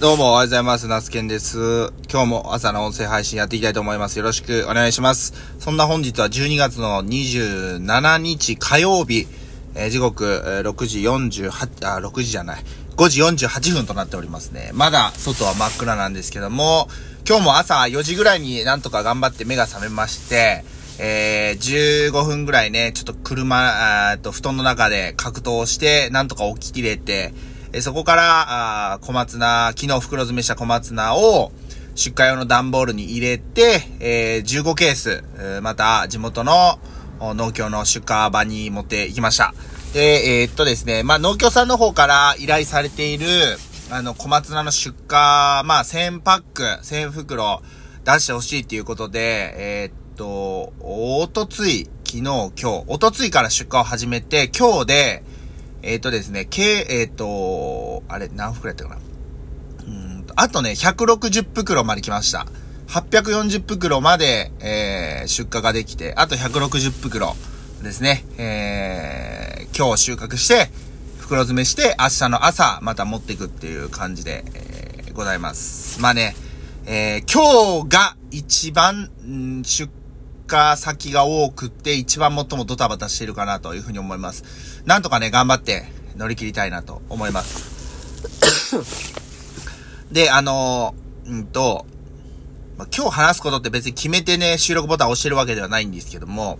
どうもおはようございます。ナスケンです。今日も朝の音声配信やっていきたいと思います。よろしくお願いします。そんな本日は12月の27日火曜日、えー時刻、6時48、あ、6時じゃない。5時48分となっておりますね。まだ外は真っ暗なんですけども、今日も朝4時ぐらいになんとか頑張って目が覚めまして、えー、15分ぐらいね、ちょっと車、あーっと、布団の中で格闘して、なんとか起ききれて、えそこから、あ小松菜、昨日袋詰めした小松菜を、出荷用の段ボールに入れて、えー15ケース、また地元の農協の出荷場に持って行きました。で、えーっとですね、まあ、農協さんの方から依頼されている、あの、小松菜の出荷、まあ、1000パック、1000袋出してほしいっていうことで、えーっと、おとつい、昨日、今日、おとついから出荷を始めて、今日で、えーとですね、計、えーと、あれ、何袋やったかなうんと、あとね、160袋まで来ました。840袋まで、えー、出荷ができて、あと160袋ですね。えー、今日収穫して、袋詰めして、明日の朝、また持っていくっていう感じで、えー、ございます。まあね、えー、今日が一番、ん出荷先が多くって、一番最もドタバタしているかなというふうに思います。なんとかね、頑張って乗り切りたいなと思います。で、あのーうんと、まあ今日話すことって別に決めてね、収録ボタン押してるわけではないんですけども、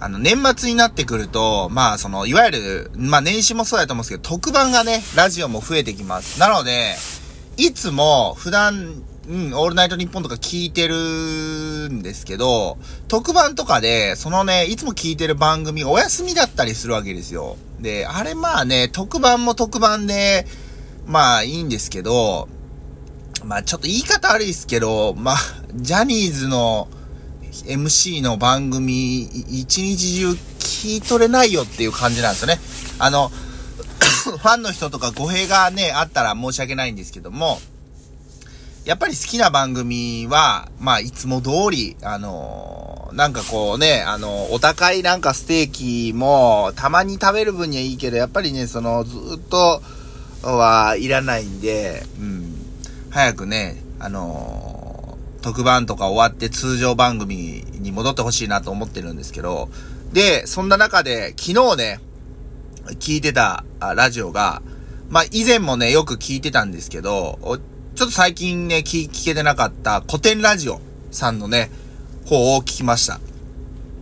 あの、年末になってくると、まあ、その、いわゆる、まあ、年始もそうだと思うんですけど、特番がね、ラジオも増えてきます。なので、いつも、普段、うん、オールナイトニッポンとか聞いてるんですけど、特番とかで、そのね、いつも聞いてる番組お休みだったりするわけですよ。で、あれまあね、特番も特番で、まあいいんですけど、まあちょっと言い方悪いですけど、まあ、ジャニーズの MC の番組、一日中聞い取れないよっていう感じなんですよね。あの、ファンの人とか語弊がね、あったら申し訳ないんですけども、やっぱり好きな番組は、まあ、いつも通り、あのーなんかこうね、あのお高いなんかステーキも、たまに食べる分にはいいけど、やっぱりね、その、ずっとはいらないんで、うん。早くね、あのー特番とか終わって通常番組に戻ってほしいなと思ってるんですけど、で、そんな中で、昨日ね、聞いてたラジオが、まあ、以前もね、よく聞いてたんですけど、ちょっと最近ね、聞聞けてなかった古典ラジオさんのね、方を聞きました。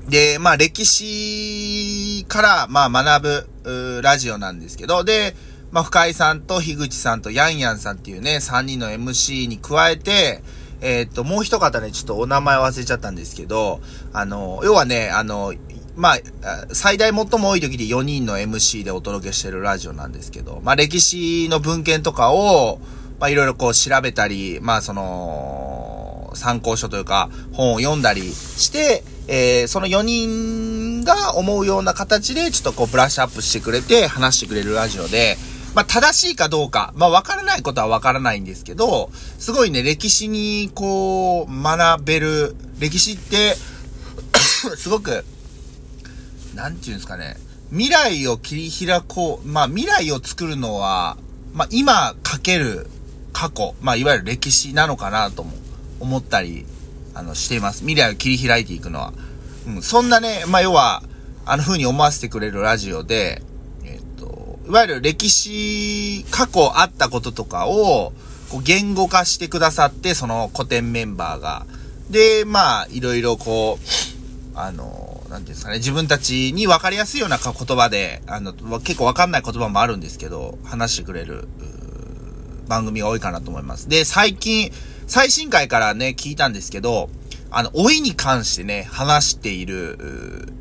で、まあ、歴史から、まあ、学ぶ、ラジオなんですけど、で、まあ、深井さんと樋口さんとヤンヤンさんっていうね、3人の MC に加えて、えーと、もう一方ね、ちょっとお名前忘れちゃったんですけど、あの、要はね、あの、ま、あ最大最も多い時で4人の MC でお届けしてるラジオなんですけど、まあ、歴史の文献とかを、まあ、いろいろこう調べたり、まあ、その、参考書というか、本を読んだりして、えーその4人が思うような形で、ちょっとこう、ブラッシュアップしてくれて、話してくれるラジオで、まあ、正しいかどうか、まあ、わからないことはわからないんですけど、すごいね、歴史に、こう、学べる、歴史って、すごく、なんていうんですかね、未来を切り開こう、まあ、未来を作るのは、まあ、今かける過去、まあ、いわゆる歴史なのかなとも思ったり、あの、しています。未来を切り開いていくのは。うん、そんなね、まあ、要は、あの風に思わせてくれるラジオで、えっと、いわゆる歴史、過去あったこととかを、こう言語化してくださって、その古典メンバーが。で、まあ、いろいろこう、あの、なんていうんですかね、自分たちに分かりやすいような言葉で、あの、結構分かんない言葉もあるんですけど、話してくれる、番組が多いかなと思います。で、最近、最新回からね、聞いたんですけど、あの、老いに関してね、話している、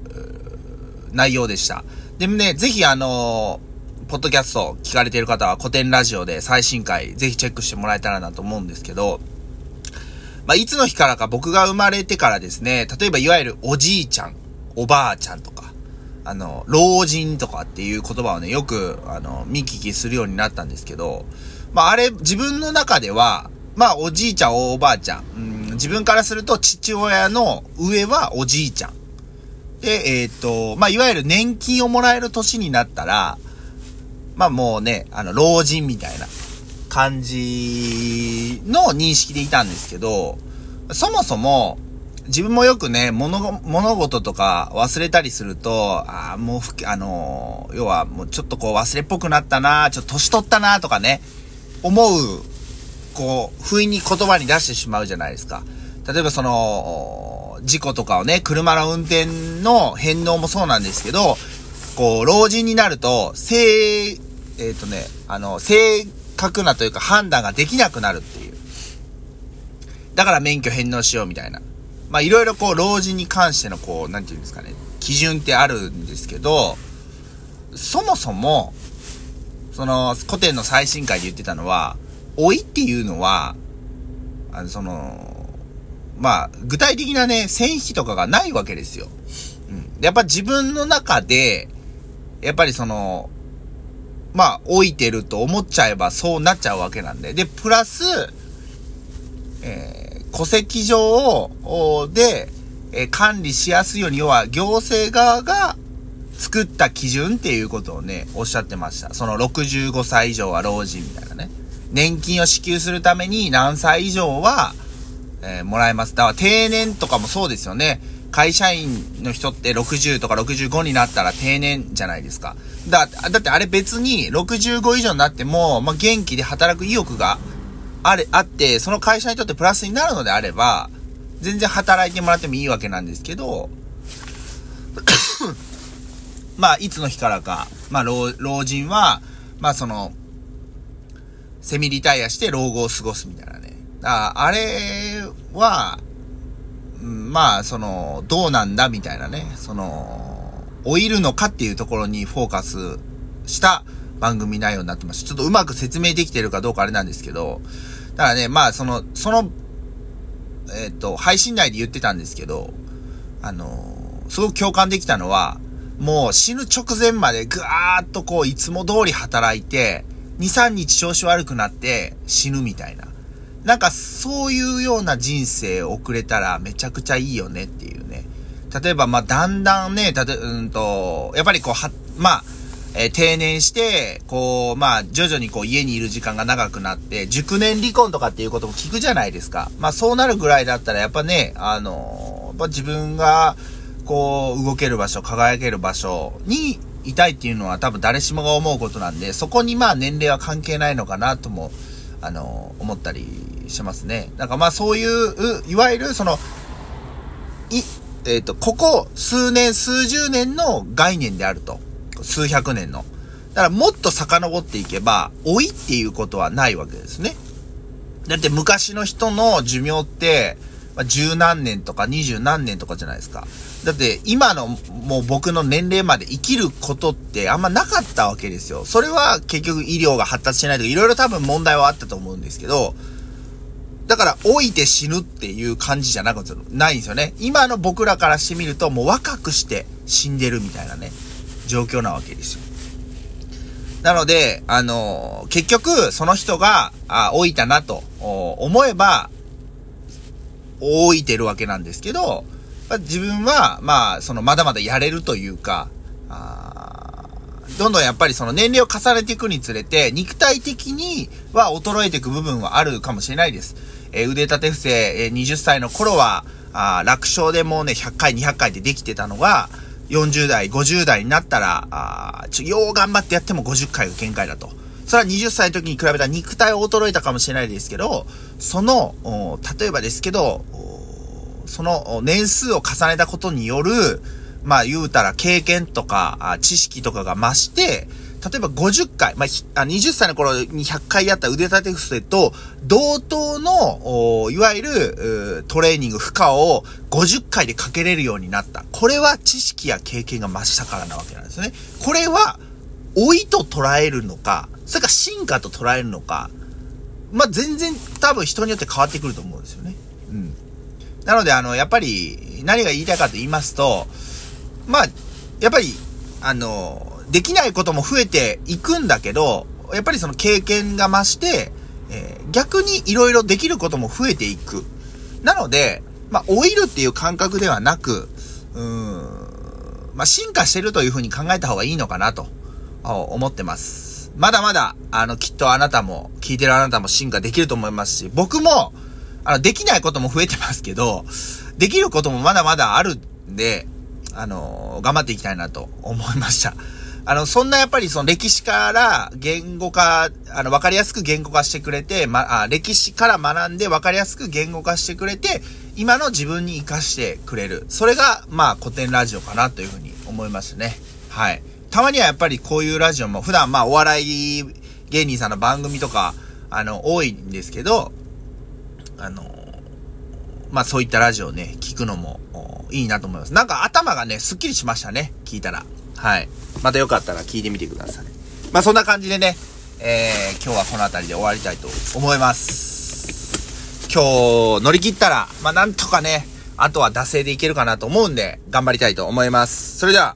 内容でした。でもね、ぜひあのポッドキャスト聞かれている方は古典ラジオで最新回ぜひチェックしてもらえたらなと思うんですけど、まあ、いつの日からか僕が生まれてからですね、例えばいわゆるおじいちゃん、おばあちゃんとか、あの、老人とかっていう言葉をね、よく、あの、見聞きするようになったんですけど、まあ、あれ、自分の中では、まあ、おじいちゃん、おばあちゃん、うん、自分からすると父親の上はおじいちゃん。で、えっ、と、まあ、いわゆる年金をもらえる年になったら、まあもうね、あの、老人みたいな感じの認識でいたんですけど、そもそも、自分もよくね、物、物事とか忘れたりすると、ああ、もうふあのー、要はもうちょっとこう忘れっぽくなったな、ちょっと年取ったなとかね、思う、こう、不意に言葉に出してしまうじゃないですか。例えばその、事故とかをね、車の運転の返納もそうなんですけど、こう、老人になると、正、えっ、ー、とね、あの、正確なというか判断ができなくなるっていう。だから免許返納しようみたいな。まあいろいろこう老人に関してのこう、なんていうんですかね、基準ってあるんですけど、そもそも、その古典の最新回で言ってたのは、老いっていうのは、あの、その、まあ、具体的なね、線引きとかがないわけですよ。うん。やっぱ自分の中で、やっぱりその、まあ、老いてると思っちゃえばそうなっちゃうわけなんで。で、プラス、えー戸籍上をで、え管理しやすいように、要は行政側が作った基準っていうことをね、おっしゃってました。その65歳以上は老人みたいなね。年金を支給するために何歳以上は、えー、もらえます。だから定年とかもそうですよね。会社員の人って60とか65になったら定年じゃないですか。だ、だってあれ別に65以上になっても、まあ、元気で働く意欲があれ、あって、その会社にとってプラスになるのであれば、全然働いてもらってもいいわけなんですけど、まあ、いつの日からか、まあ、老、人は、まあ、その、セミリタイアして老後を過ごすみたいなね。ああれは、まあ、その、どうなんだみたいなね。その、老いるのかっていうところにフォーカスした番組内容になってます。ちょっとうまく説明できてるかどうかあれなんですけど、だからね、まあ、その、その、えっ、ー、と、配信内で言ってたんですけど、あの、すごく共感できたのは、もう死ぬ直前までぐわーっとこう、いつも通り働いて、2、3日調子悪くなって死ぬみたいな。なんかそういうような人生を送れたらめちゃくちゃいいよねっていうね。例えば、まあ、だんだんね、たと、うんと、やっぱりこう、は、まあ、えー、定年して、こう、まあ、徐々にこう家にいる時間が長くなって、熟年離婚とかっていうことも聞くじゃないですか。まあ、そうなるぐらいだったら、やっぱね、あのー、自分が、こう、動ける場所、輝ける場所にいたいっていうのは多分誰しもが思うことなんで、そこにまあ年齢は関係ないのかなとも、あの、思ったりしますね。なんかまあそういう、いわゆるその、い、えっ、ー、と、ここ数年、数十年の概念であると。数百年の。だからもっと遡っていけば、老いっていうことはないわけですね。だって昔の人の寿命って、まあ、十何年とか二十何年とかじゃないですか。だって今のもう僕の年齢まで生きることってあんまなかったわけですよ。それは結局医療が発達しないとかいろいろ多分問題はあったと思うんですけど、だから老いて死ぬっていう感じじゃなく、ないんですよね。今の僕らからしてみるともう若くして死んでるみたいなね。状況なわけですよ。なので、あの、結局、その人が、あ、老いたなと思えば、老いてるわけなんですけど、ま自分は、まあ、その、まだまだやれるというか、どんどんやっぱりその年齢を重ねていくにつれて、肉体的には衰えていく部分はあるかもしれないです。えー、腕立て伏せ、えー、20歳の頃は、あ楽勝でもうね、100回、200回でできてたのが、40代、50代になったら、あちょ、よう頑張ってやっても50回が限界だと。それは20歳の時に比べたら肉体を衰えたかもしれないですけど、その、例えばですけど、その年数を重ねたことによる、まあ言うたら経験とか知識とかが増して、例えば50回、まあ、20歳の頃に100回やった腕立て伏せと、同等の、いわゆる、トレーニング、負荷を50回でかけれるようになった。これは知識や経験が増したからなわけなんですね。これは、老いと捉えるのか、それか進化と捉えるのか、まあ、全然多分人によって変わってくると思うんですよね。うん。なので、あの、やっぱり、何が言いたいかと言いますと、まあ、やっぱり、あの、できないことも増えていくんだけど、やっぱりその経験が増して、えー、逆に色々できることも増えていく。なので、まあ、老いるっていう感覚ではなく、うーん、まあ、進化してるというふうに考えた方がいいのかなと思ってます。。まだまだ、あの、きっとあなたも、聞いてるあなたも進化できると思いますし、僕も、あの、できないことも増えてますけど、できることもまだまだあるんで、あの、頑張っていきたいなと思いました。あの、そんなやっぱりその歴史から言語化、あの、わかりやすく言語化してくれて、ま、あ、歴史から学んでわかりやすく言語化してくれて、今の自分に活かしてくれる。それが、まあ、古典ラジオかなというふうに思いますね。はい。たまにはやっぱりこういうラジオも、普段まあ、お笑い芸人さんの番組とか、あの、多いんですけど、あの、まあ、そういったラジオね、聞くのもいいなと思います。なんか頭がね、スッキリしましたね。聞いたら。はい。またよかったら聞いてみてください。まあ、そんな感じでね、えー、今日はこの辺りで終わりたいと思います。今日乗り切ったら、まあ、なんとかね、あとは惰性でいけるかなと思うんで、頑張りたいと思います。それでは、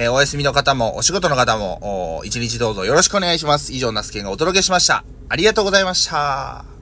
えー、お休みの方も、お仕事の方も、一日どうぞよろしくお願いします。以上、ナスケンがお届けしました。ありがとうございました。